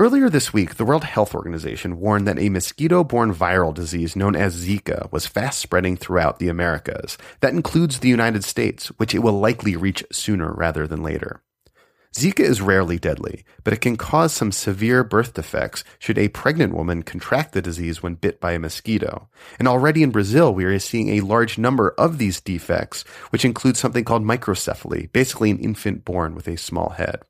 Earlier this week, the World Health Organization warned that a mosquito borne viral disease known as Zika was fast spreading throughout the Americas. That includes the United States, which it will likely reach sooner rather than later. Zika is rarely deadly, but it can cause some severe birth defects should a pregnant woman contract the disease when bit by a mosquito. And already in Brazil, we are seeing a large number of these defects, which include something called microcephaly, basically an infant born with a small head.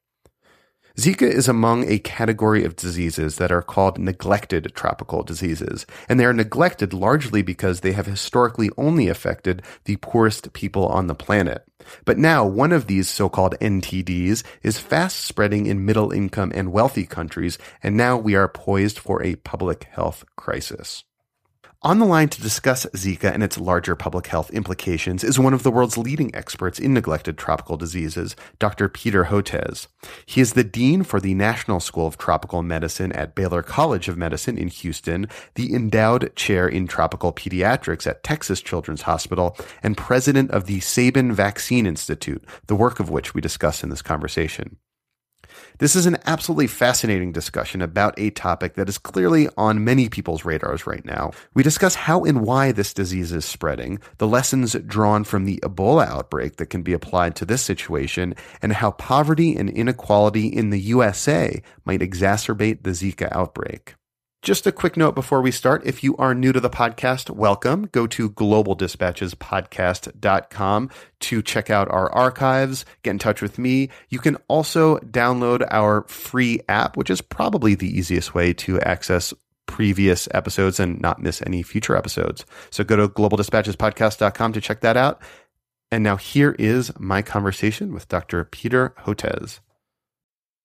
Zika is among a category of diseases that are called neglected tropical diseases, and they are neglected largely because they have historically only affected the poorest people on the planet. But now one of these so-called NTDs is fast spreading in middle income and wealthy countries, and now we are poised for a public health crisis. On the line to discuss Zika and its larger public health implications is one of the world's leading experts in neglected tropical diseases, Dr. Peter Hotez. He is the Dean for the National School of Tropical Medicine at Baylor College of Medicine in Houston, the Endowed Chair in Tropical Pediatrics at Texas Children's Hospital, and President of the Sabin Vaccine Institute, the work of which we discuss in this conversation. This is an absolutely fascinating discussion about a topic that is clearly on many people's radars right now. We discuss how and why this disease is spreading, the lessons drawn from the Ebola outbreak that can be applied to this situation, and how poverty and inequality in the USA might exacerbate the Zika outbreak. Just a quick note before we start. If you are new to the podcast, welcome. Go to globaldispatchespodcast.com to check out our archives, get in touch with me. You can also download our free app, which is probably the easiest way to access previous episodes and not miss any future episodes. So go to globaldispatchespodcast.com to check that out. And now here is my conversation with Dr. Peter Hotez.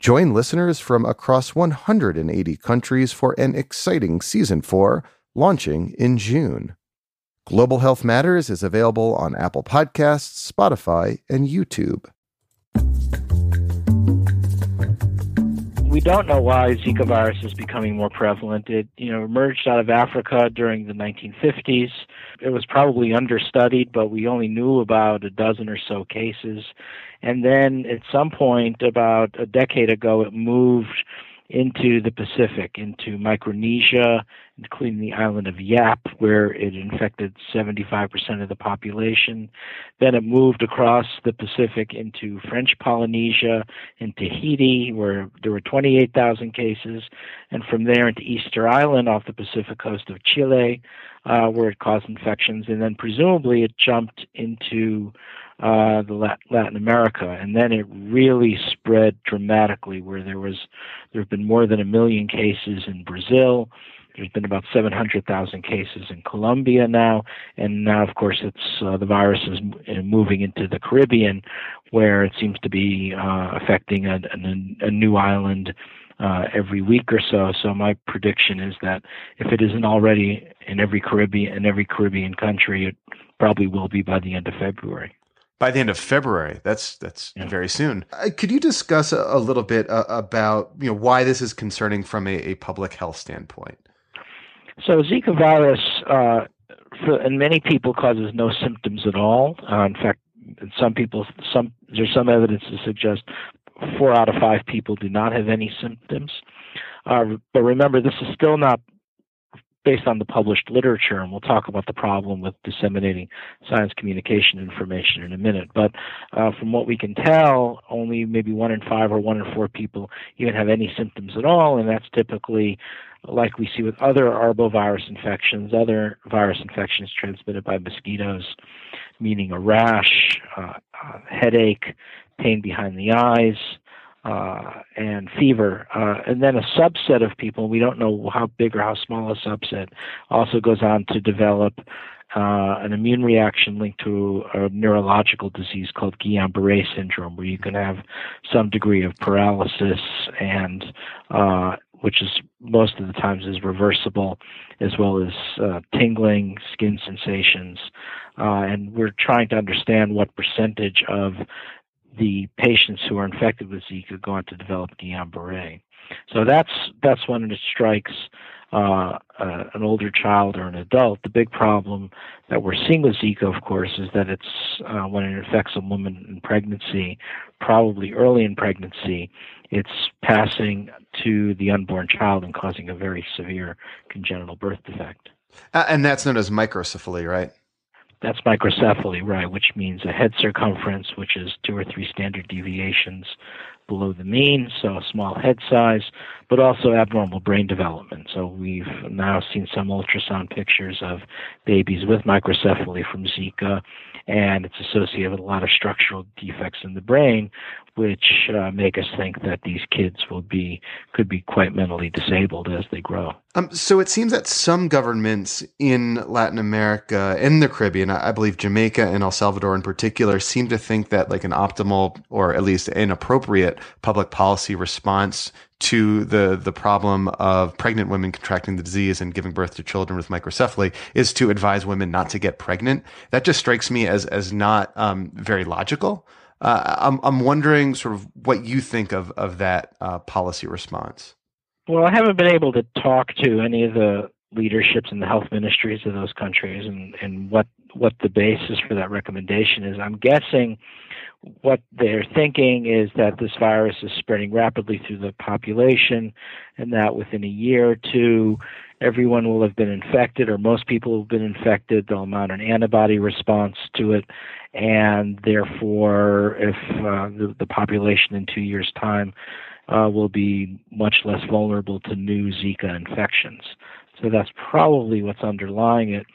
Join listeners from across 180 countries for an exciting season 4 launching in June. Global Health Matters is available on Apple Podcasts, Spotify, and YouTube. We don't know why Zika virus is becoming more prevalent. It, you know, emerged out of Africa during the 1950s. It was probably understudied, but we only knew about a dozen or so cases. And then at some point, about a decade ago, it moved into the Pacific, into Micronesia, including the island of Yap, where it infected 75% of the population. Then it moved across the Pacific into French Polynesia and Tahiti, where there were 28,000 cases, and from there into Easter Island off the Pacific coast of Chile, uh, where it caused infections. And then presumably it jumped into uh, the Latin America, and then it really spread dramatically. Where there was, there have been more than a million cases in Brazil. There's been about 700,000 cases in Colombia now, and now, of course, it's uh, the virus is moving into the Caribbean, where it seems to be uh, affecting a, a, a new island uh, every week or so. So my prediction is that if it isn't already in every Caribbean in every Caribbean country, it probably will be by the end of February by the end of February. That's that's yeah. very soon. Uh, could you discuss a, a little bit uh, about you know why this is concerning from a, a public health standpoint? So Zika virus, uh, for, and many people causes no symptoms at all. Uh, in fact, some people, some there's some evidence to suggest four out of five people do not have any symptoms. Uh, but remember, this is still not based on the published literature, and we'll talk about the problem with disseminating science communication information in a minute. But uh, from what we can tell, only maybe one in five or one in four people even have any symptoms at all, and that's typically like we see with other arbovirus infections, other virus infections transmitted by mosquitoes, meaning a rash, uh, uh, headache, pain behind the eyes, uh, and fever. Uh, and then a subset of people, we don't know how big or how small a subset, also goes on to develop uh, an immune reaction linked to a neurological disease called Guillain-Barré syndrome, where you can have some degree of paralysis and uh, which is most of the times is reversible, as well as uh, tingling, skin sensations, uh, and we're trying to understand what percentage of the patients who are infected with Zika go on to develop Guillain-Barré. So that's that's when it strikes uh, uh, an older child or an adult. The big problem that we're seeing with Zika, of course, is that it's uh, when it affects a woman in pregnancy, probably early in pregnancy, it's passing to the unborn child and causing a very severe congenital birth defect. And that's known as microcephaly, right? That's microcephaly, right, which means a head circumference, which is two or three standard deviations below the mean, so a small head size, but also abnormal brain development. So we've now seen some ultrasound pictures of babies with microcephaly from Zika, and it's associated with a lot of structural defects in the brain, which uh, make us think that these kids will be could be quite mentally disabled as they grow. Um, so it seems that some governments in Latin America and the Caribbean, I believe Jamaica and El Salvador in particular, seem to think that like an optimal or at least an appropriate public policy response to the the problem of pregnant women contracting the disease and giving birth to children with microcephaly is to advise women not to get pregnant. That just strikes me as as not um, very logical. Uh, I'm I'm wondering sort of what you think of of that uh, policy response. Well, I haven't been able to talk to any of the leaderships and the health ministries of those countries and, and what what the basis for that recommendation is. I'm guessing what they're thinking is that this virus is spreading rapidly through the population and that within a year or two everyone will have been infected or most people have been infected they'll mount an antibody response to it. And therefore if uh, the, the population in two years time uh, will be much less vulnerable to new zika infections. So that's probably what's underlying it.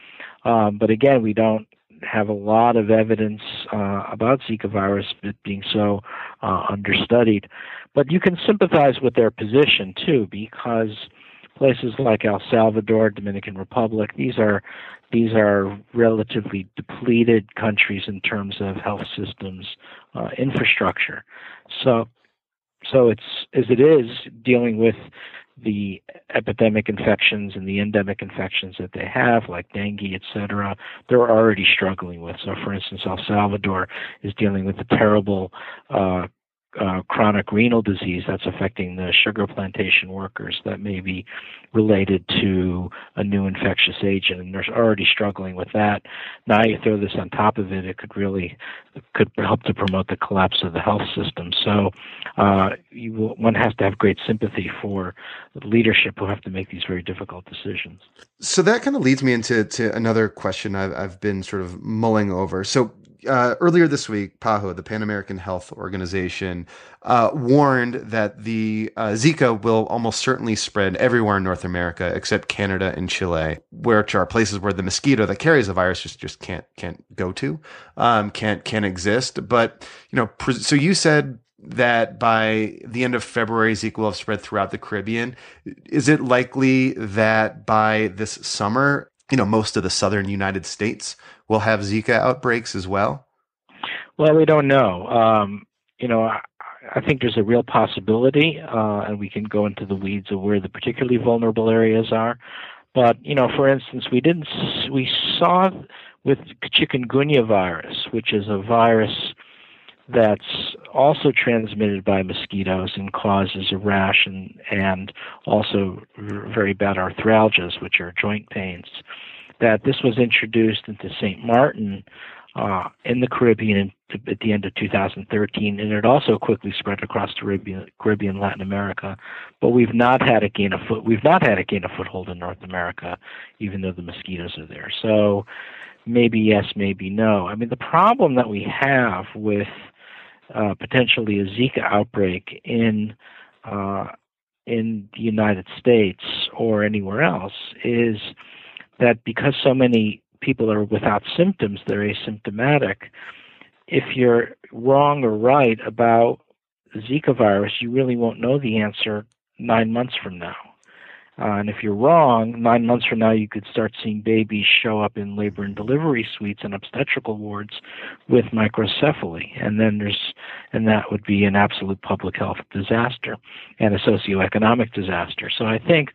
Um, but again we don't have a lot of evidence uh, about Zika virus being so uh, understudied. But you can sympathize with their position too, because places like El Salvador, Dominican Republic, these are these are relatively depleted countries in terms of health systems uh, infrastructure. So, so it's as it is dealing with the epidemic infections and the endemic infections that they have, like dengue, etc., they're already struggling with. So, for instance, El Salvador is dealing with a terrible uh, uh, chronic renal disease that's affecting the sugar plantation workers that may be related to a new infectious agent, and they're already struggling with that. Now you throw this on top of it, it could really could help to promote the collapse of the health system. So uh, you, one has to have great sympathy for leadership who have to make these very difficult decisions. So that kind of leads me into to another question I've, I've been sort of mulling over. So uh, earlier this week, PAHO, the Pan American Health Organization, uh, warned that the uh, Zika will almost certainly spread everywhere in North America except Canada and Chile, which are places where the mosquito that carries the virus just, just can't can't go to, um, can't can't exist. But you know, so you said that by the end of February, Zika will have spread throughout the Caribbean. Is it likely that by this summer, you know, most of the southern United States will have Zika outbreaks as well? Well, we don't know. Um, you know, I, I, think there's a real possibility, uh, and we can go into the weeds of where the particularly vulnerable areas are. But you know, for instance, we didn't we saw with chikungunya virus, which is a virus that's also transmitted by mosquitoes and causes a rash and, and also very bad arthralgias, which are joint pains that this was introduced into St. Martin uh, in the Caribbean at the end of 2013, and it also quickly spread across the Caribbean, Latin America. But we've not had a gain of foot. We've not had a gain of foothold in North America, even though the mosquitoes are there. So maybe yes, maybe no. I mean, the problem that we have with uh, potentially a Zika outbreak in uh, in the United States or anywhere else is that because so many people are without symptoms, they're asymptomatic, if you're wrong or right about Zika virus, you really won't know the answer nine months from now. Uh, and if you're wrong, nine months from now, you could start seeing babies show up in labor and delivery suites and obstetrical wards with microcephaly, and then there's, and that would be an absolute public health disaster and a socioeconomic disaster. So I think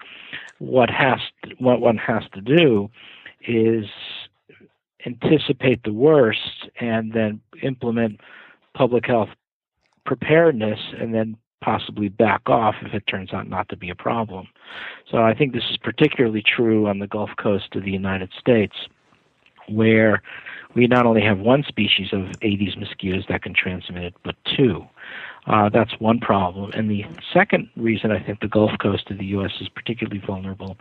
what has to, what one has to do is anticipate the worst and then implement public health preparedness and then possibly back off if it turns out not to be a problem. So I think this is particularly true on the Gulf Coast of the United States, where we not only have one species of Aedes mosquitoes that can transmit it, but two. Uh, that's one problem. And the second reason I think the Gulf Coast of the U.S. is particularly vulnerable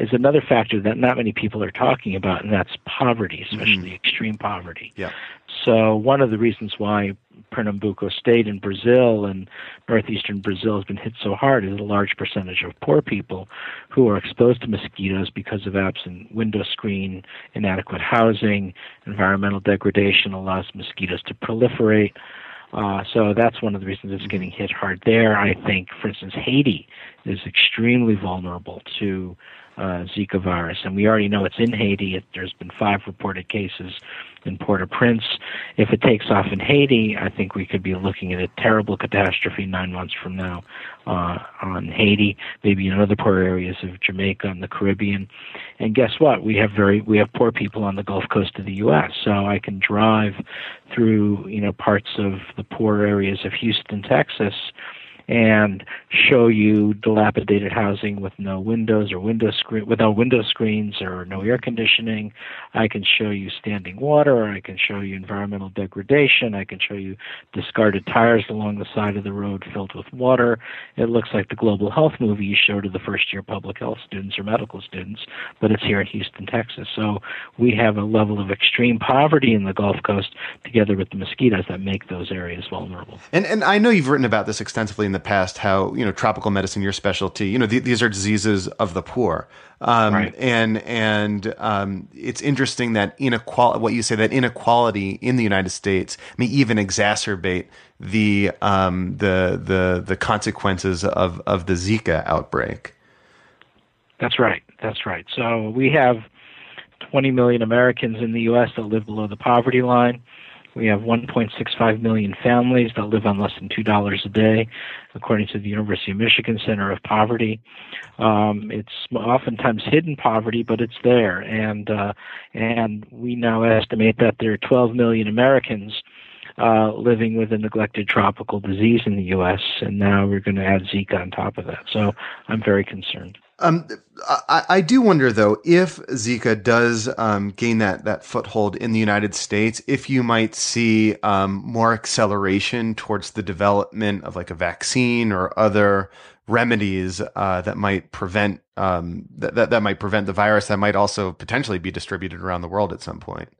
is another factor that not many people are talking about, and that's poverty, especially mm-hmm. extreme poverty. Yeah. So one of the reasons why Pernambuco State in Brazil and northeastern Brazil has been hit so hard is a large percentage of poor people who are exposed to mosquitoes because of absent window screen, inadequate housing, environmental degradation allows mosquitoes to proliferate. Uh, so that's one of the reasons it's getting hit hard there. I think, for instance, Haiti is extremely vulnerable to uh, Zika virus, and we already know it's in Haiti. It, there's been five reported cases in Port-au-Prince. If it takes off in Haiti, I think we could be looking at a terrible catastrophe nine months from now uh, on Haiti, maybe in other poor areas of Jamaica and the Caribbean. And guess what? We have very we have poor people on the Gulf Coast of the U.S. So I can drive through you know parts of the poor areas of Houston, Texas and show you dilapidated housing with no windows or window screen without window screens or no air conditioning. I can show you standing water. I can show you environmental degradation. I can show you discarded tires along the side of the road filled with water. It looks like the global health movie you show to the first year public health students or medical students, but it's here in Houston, Texas. So we have a level of extreme poverty in the Gulf Coast together with the mosquitoes that make those areas vulnerable. And and I know you've written about this extensively in the the past how you know tropical medicine, your specialty. You know th- these are diseases of the poor, um, right. and and um, it's interesting that inequality. What you say that inequality in the United States may even exacerbate the um, the the the consequences of of the Zika outbreak. That's right. That's right. So we have 20 million Americans in the U.S. that live below the poverty line. We have 1.65 million families that live on less than $2 a day, according to the University of Michigan Center of Poverty. Um, it's oftentimes hidden poverty, but it's there. And, uh, and we now estimate that there are 12 million Americans uh, living with a neglected tropical disease in the U.S., and now we're going to add Zika on top of that. So I'm very concerned. Um, I, I, do wonder though if Zika does um, gain that that foothold in the United States, if you might see um, more acceleration towards the development of like a vaccine or other remedies uh, that might prevent um, that, that that might prevent the virus that might also potentially be distributed around the world at some point.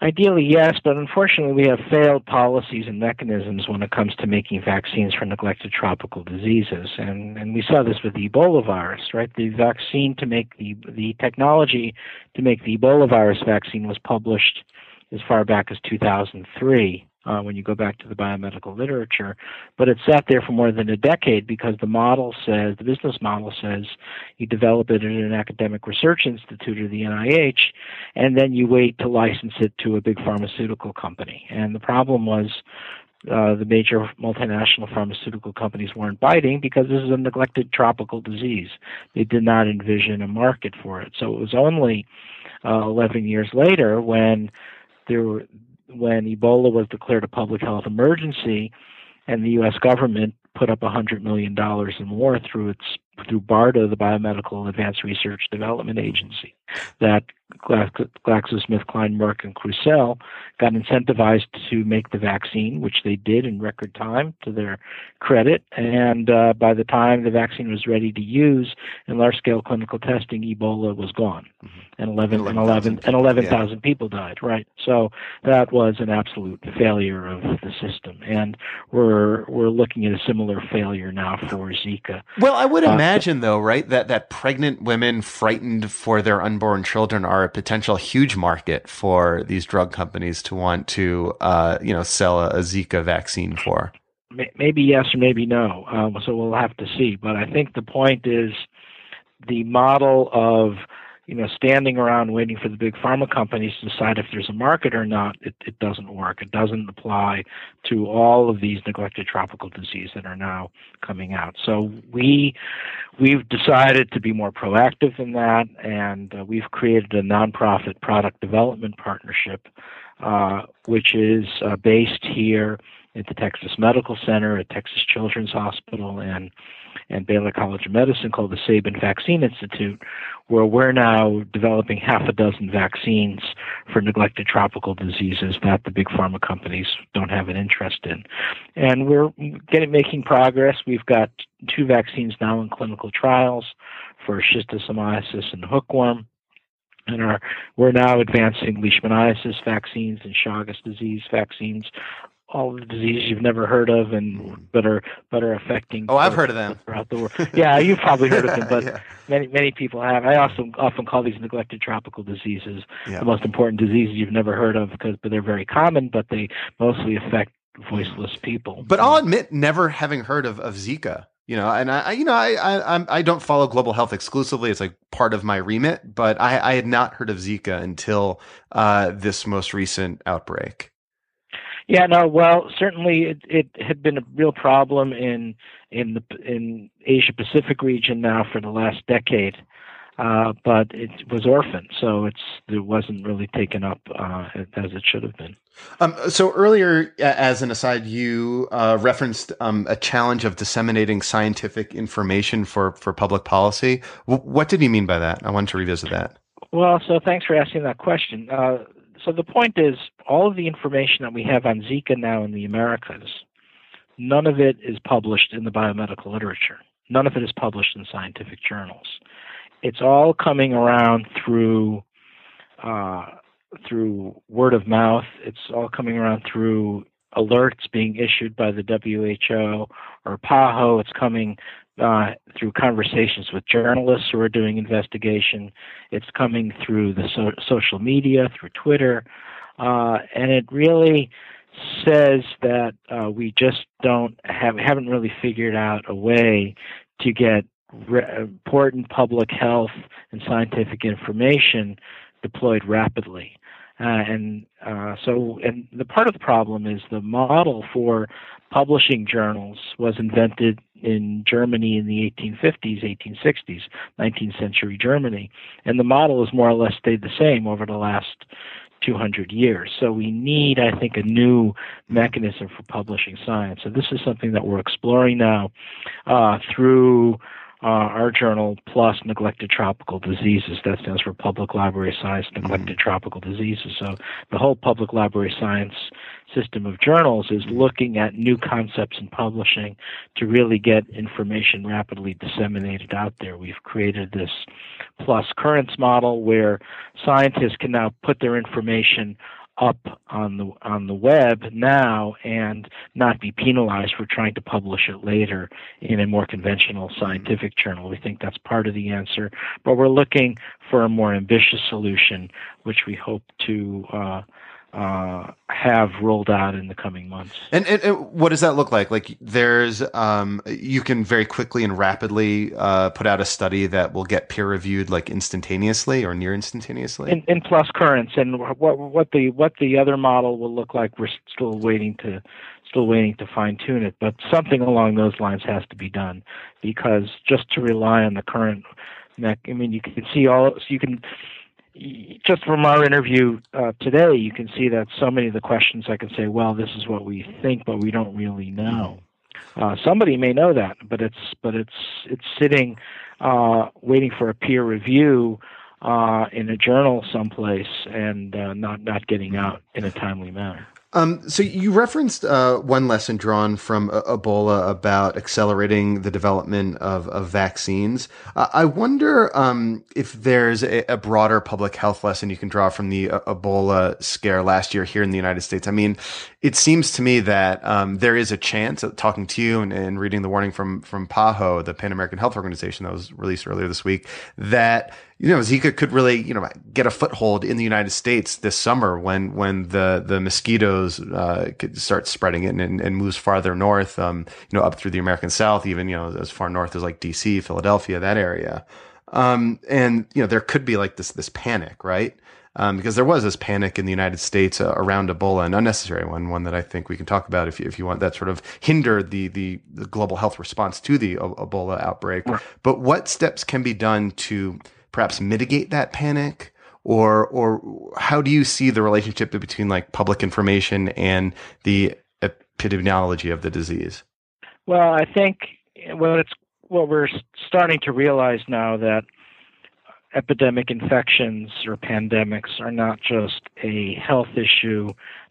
Ideally, yes, but unfortunately, we have failed policies and mechanisms when it comes to making vaccines for neglected tropical diseases, and and we saw this with the Ebola virus, right? The vaccine to make the the technology to make the Ebola virus vaccine was published as far back as 2003 uh, when you go back to the biomedical literature. But it sat there for more than a decade because the model says, the business model says, you develop it in an academic research institute or the NIH, and then you wait to license it to a big pharmaceutical company. And the problem was uh, the major multinational pharmaceutical companies weren't biting because this is a neglected tropical disease. They did not envision a market for it. So it was only uh, 11 years later when there were when Ebola was declared a public health emergency, and the U.S. government put up $100 million and more through its through BARDA, the Biomedical Advanced Research Development Agency, that GlaxoSmithKline, Merck, and Crucell got incentivized to make the vaccine, which they did in record time to their credit. And uh, by the time the vaccine was ready to use in large scale clinical testing, Ebola was gone. Mm-hmm. And 11, 11, and 11, and 11,000 yeah. people died, right? So that was an absolute failure of the system. And we're, we're looking at a similar failure now for Zika. Well, I would uh, imagine, though, right, that, that pregnant women frightened for their unborn unborn children are a potential huge market for these drug companies to want to, uh, you know, sell a, a, Zika vaccine for? Maybe yes or maybe no. Um, so we'll have to see. But I think the point is the model of you know, standing around waiting for the big pharma companies to decide if there's a market or not, it, it doesn't work. It doesn't apply to all of these neglected tropical diseases that are now coming out. So we we've decided to be more proactive in that, and uh, we've created a nonprofit product development partnership, uh, which is uh, based here at the Texas Medical Center, at Texas Children's Hospital, and and Baylor College of Medicine called the Sabin Vaccine Institute, where we're now developing half a dozen vaccines for neglected tropical diseases that the big pharma companies don't have an interest in. And we're getting making progress. We've got two vaccines now in clinical trials for schistosomiasis and hookworm and are we're now advancing leishmaniasis vaccines and Chagas disease vaccines all the diseases you've never heard of and but are but are affecting. Oh, I've heard of them throughout the world. Yeah, you've probably heard of them, but yeah. many many people have. I also often call these neglected tropical diseases yeah. the most important diseases you've never heard of because but they're very common, but they mostly affect voiceless people. But I'll admit, never having heard of, of Zika. You know, and I, you know, I, I, I don't follow global health exclusively. It's like part of my remit, but I, I had not heard of Zika until uh, this most recent outbreak. Yeah, no. Well, certainly it, it had been a real problem in in the in Asia Pacific region now for the last decade, uh, but it was orphaned, so it's it wasn't really taken up uh, as it should have been. Um, so earlier, as an aside, you uh, referenced um, a challenge of disseminating scientific information for for public policy. W- what did you mean by that? I wanted to revisit that. Well, so thanks for asking that question. Uh, so the point is, all of the information that we have on Zika now in the Americas, none of it is published in the biomedical literature. None of it is published in scientific journals. It's all coming around through uh, through word of mouth. It's all coming around through alerts being issued by the WHO or PAHO. It's coming uh, through conversations with journalists who are doing investigation. It's coming through the so- social media, through Twitter, uh, and it really says that uh, we just don't have haven't really figured out a way to get re- important public health and scientific information deployed rapidly. Uh, and uh, so, and the part of the problem is the model for publishing journals was invented in Germany in the 1850s, 1860s, 19th century Germany, and the model has more or less stayed the same over the last 200 years. So we need, I think, a new mechanism for publishing science. So this is something that we're exploring now uh, through uh, our journal PLOS neglected tropical diseases. That stands for Public Library Science Neglected mm-hmm. Tropical Diseases. So the whole public library science system of journals is looking at new concepts in publishing to really get information rapidly disseminated out there. We've created this PLOS Currents model where scientists can now put their information up on the on the web now and not be penalized for trying to publish it later in a more conventional scientific journal. We think that's part of the answer, but we're looking for a more ambitious solution, which we hope to uh, uh, have rolled out in the coming months. And, and, and, what does that look like? Like there's, um, you can very quickly and rapidly uh, put out a study that will get peer reviewed like instantaneously or near instantaneously. In, in PLOS Currents, and what what the what the other model will look like, we're still waiting to still waiting to fine tune it. But something along those lines has to be done because just to rely on the current, I mean, you can see all you can just from our interview uh, today, you can see that so many of the questions I can say, well, this is what we think, but we don't really know. Uh, somebody may know that, but it's but it's it's sitting uh, waiting for a peer review uh, in a journal someplace and uh, not not getting out in a timely manner. Um, so you referenced uh, one lesson drawn from uh, Ebola about accelerating the development of, of vaccines. Uh, I wonder um, if there's a, a, broader public health lesson you can draw from the uh, Ebola scare last year here in the United States. I mean, it seems to me that um, there is a chance, talking to you and, and reading the warning from from PAHO, the Pan American Health Organization that was released earlier this week, that you know, Zika could really, you know, get a foothold in the United States this summer when when the the mosquitoes uh, could start spreading it and, and moves farther north, um, you know, up through the American South, even you know, as far north as like D.C., Philadelphia, that area. Um, and you know, there could be like this this panic, right? Um, because there was this panic in the United States uh, around Ebola, an unnecessary one, one that I think we can talk about if you, if you want, that sort of hindered the, the, the global health response to the Ebola outbreak. But what steps can be done to perhaps mitigate that panic? Or, or how do you see the relationship between like public information and the epidemiology of the disease? Well, I think what it's what we're starting to realize now that epidemic infections or pandemics are not just a health issue,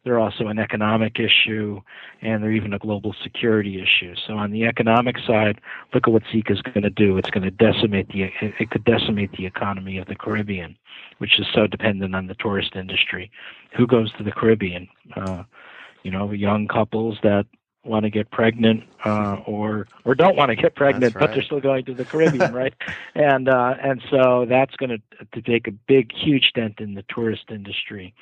they're also an economic issue, and they're even a global security issue. So on the economic side, look at what Zika is going to do. It's going to decimate the it could decimate the economy of the Caribbean, which is so dependent on the tourist industry. Who goes to the Caribbean? Uh, you know, young couples that want to get pregnant uh, or or don't want to get pregnant, right. but they're still going to the Caribbean, right? And uh, and so that's going to to take a big, huge dent in the tourist industry.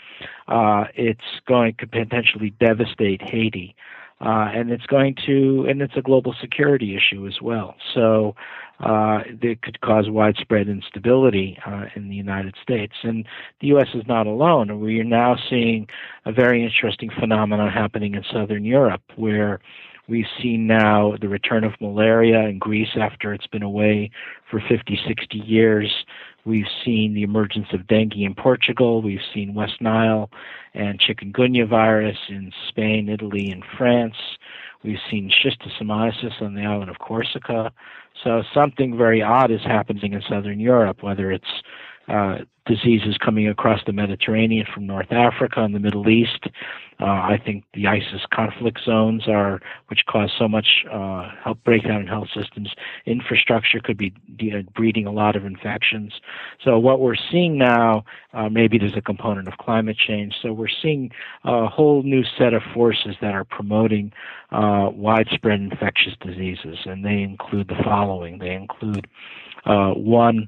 Uh, it's going to potentially devastate Haiti. Uh, and it's going to, and it's a global security issue as well. So uh, that could cause widespread instability uh, in the United States. And the U.S. is not alone. We are now seeing a very interesting phenomenon happening in Southern Europe, where We've seen now the return of malaria in Greece after it's been away for 50, 60 years. We've seen the emergence of dengue in Portugal. We've seen West Nile and chikungunya virus in Spain, Italy, and France. We've seen schistosomiasis on the island of Corsica. So something very odd is happening in southern Europe, whether it's uh, diseases coming across the Mediterranean from North Africa and the Middle East. Uh, I think the ISIS conflict zones are, which cause so much uh, health breakdown in health systems, infrastructure could be de- breeding a lot of infections. So what we're seeing now, uh, maybe there's a component of climate change. So we're seeing a whole new set of forces that are promoting uh, widespread infectious diseases, and they include the following. They include uh, one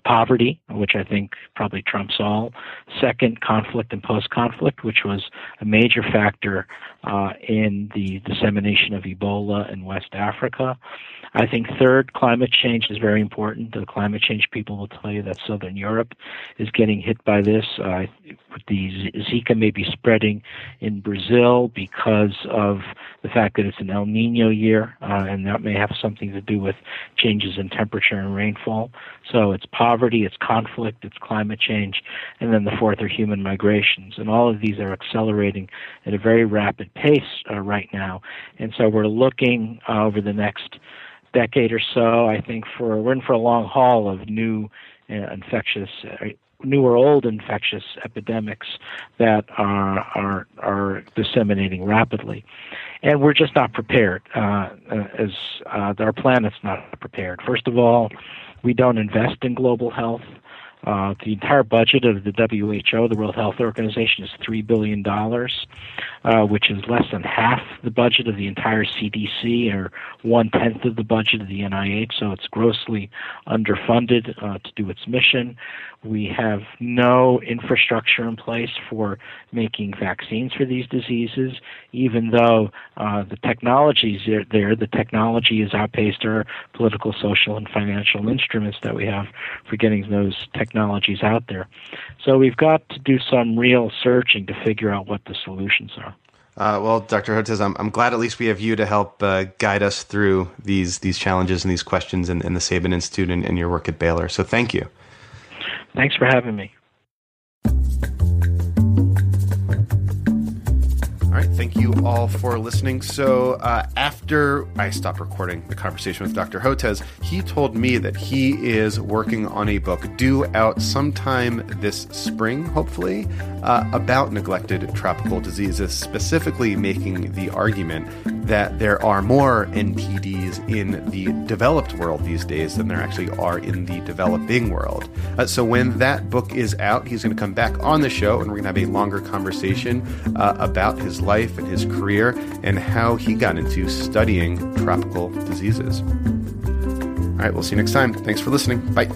poverty, which I think probably trumps all. Second, conflict and post conflict, which was a major factor uh, in the dissemination of Ebola in West Africa. I think third, climate change is very important. The climate change people will tell you that Southern Europe is getting hit by this. Uh, the Zika may be spreading in Brazil because of the fact that it's an El Nino year, uh, and that may have something to do with changes in temperature and rainfall. So it's poverty, it's conflict, it's climate change, and then the fourth are human migrations. And all of these are accelerating at a very rapid pace uh, right now. And so we're looking uh, over the next decade or so, I think for we're in for a long haul of new uh, infectious, uh, new or old infectious epidemics that are are are disseminating rapidly, and we're just not prepared. Uh, uh as our planet's not prepared. First of all, we don't invest in global health. Uh, the entire budget of the WHO, the World Health Organization, is $3 billion, uh, which is less than half the budget of the entire CDC or one tenth of the budget of the NIH. So it's grossly underfunded uh, to do its mission. We have no infrastructure in place for making vaccines for these diseases, even though uh, the technology is there. The technology has outpaced our political, social, and financial instruments that we have for getting those technologies out there. So we've got to do some real searching to figure out what the solutions are. Uh, well, Dr. Hotez, I'm, I'm glad at least we have you to help uh, guide us through these these challenges and these questions in, in the Sabin Institute and, and your work at Baylor. So thank you. Thanks for having me. Thank you all for listening. So, uh, after I stopped recording the conversation with Dr. Hotez, he told me that he is working on a book due out sometime this spring, hopefully, uh, about neglected tropical diseases, specifically making the argument that there are more NTDs in the developed world these days than there actually are in the developing world. Uh, so when that book is out, he's going to come back on the show and we're going to have a longer conversation uh, about his life and his career and how he got into studying tropical diseases. All right, we'll see you next time. Thanks for listening. Bye.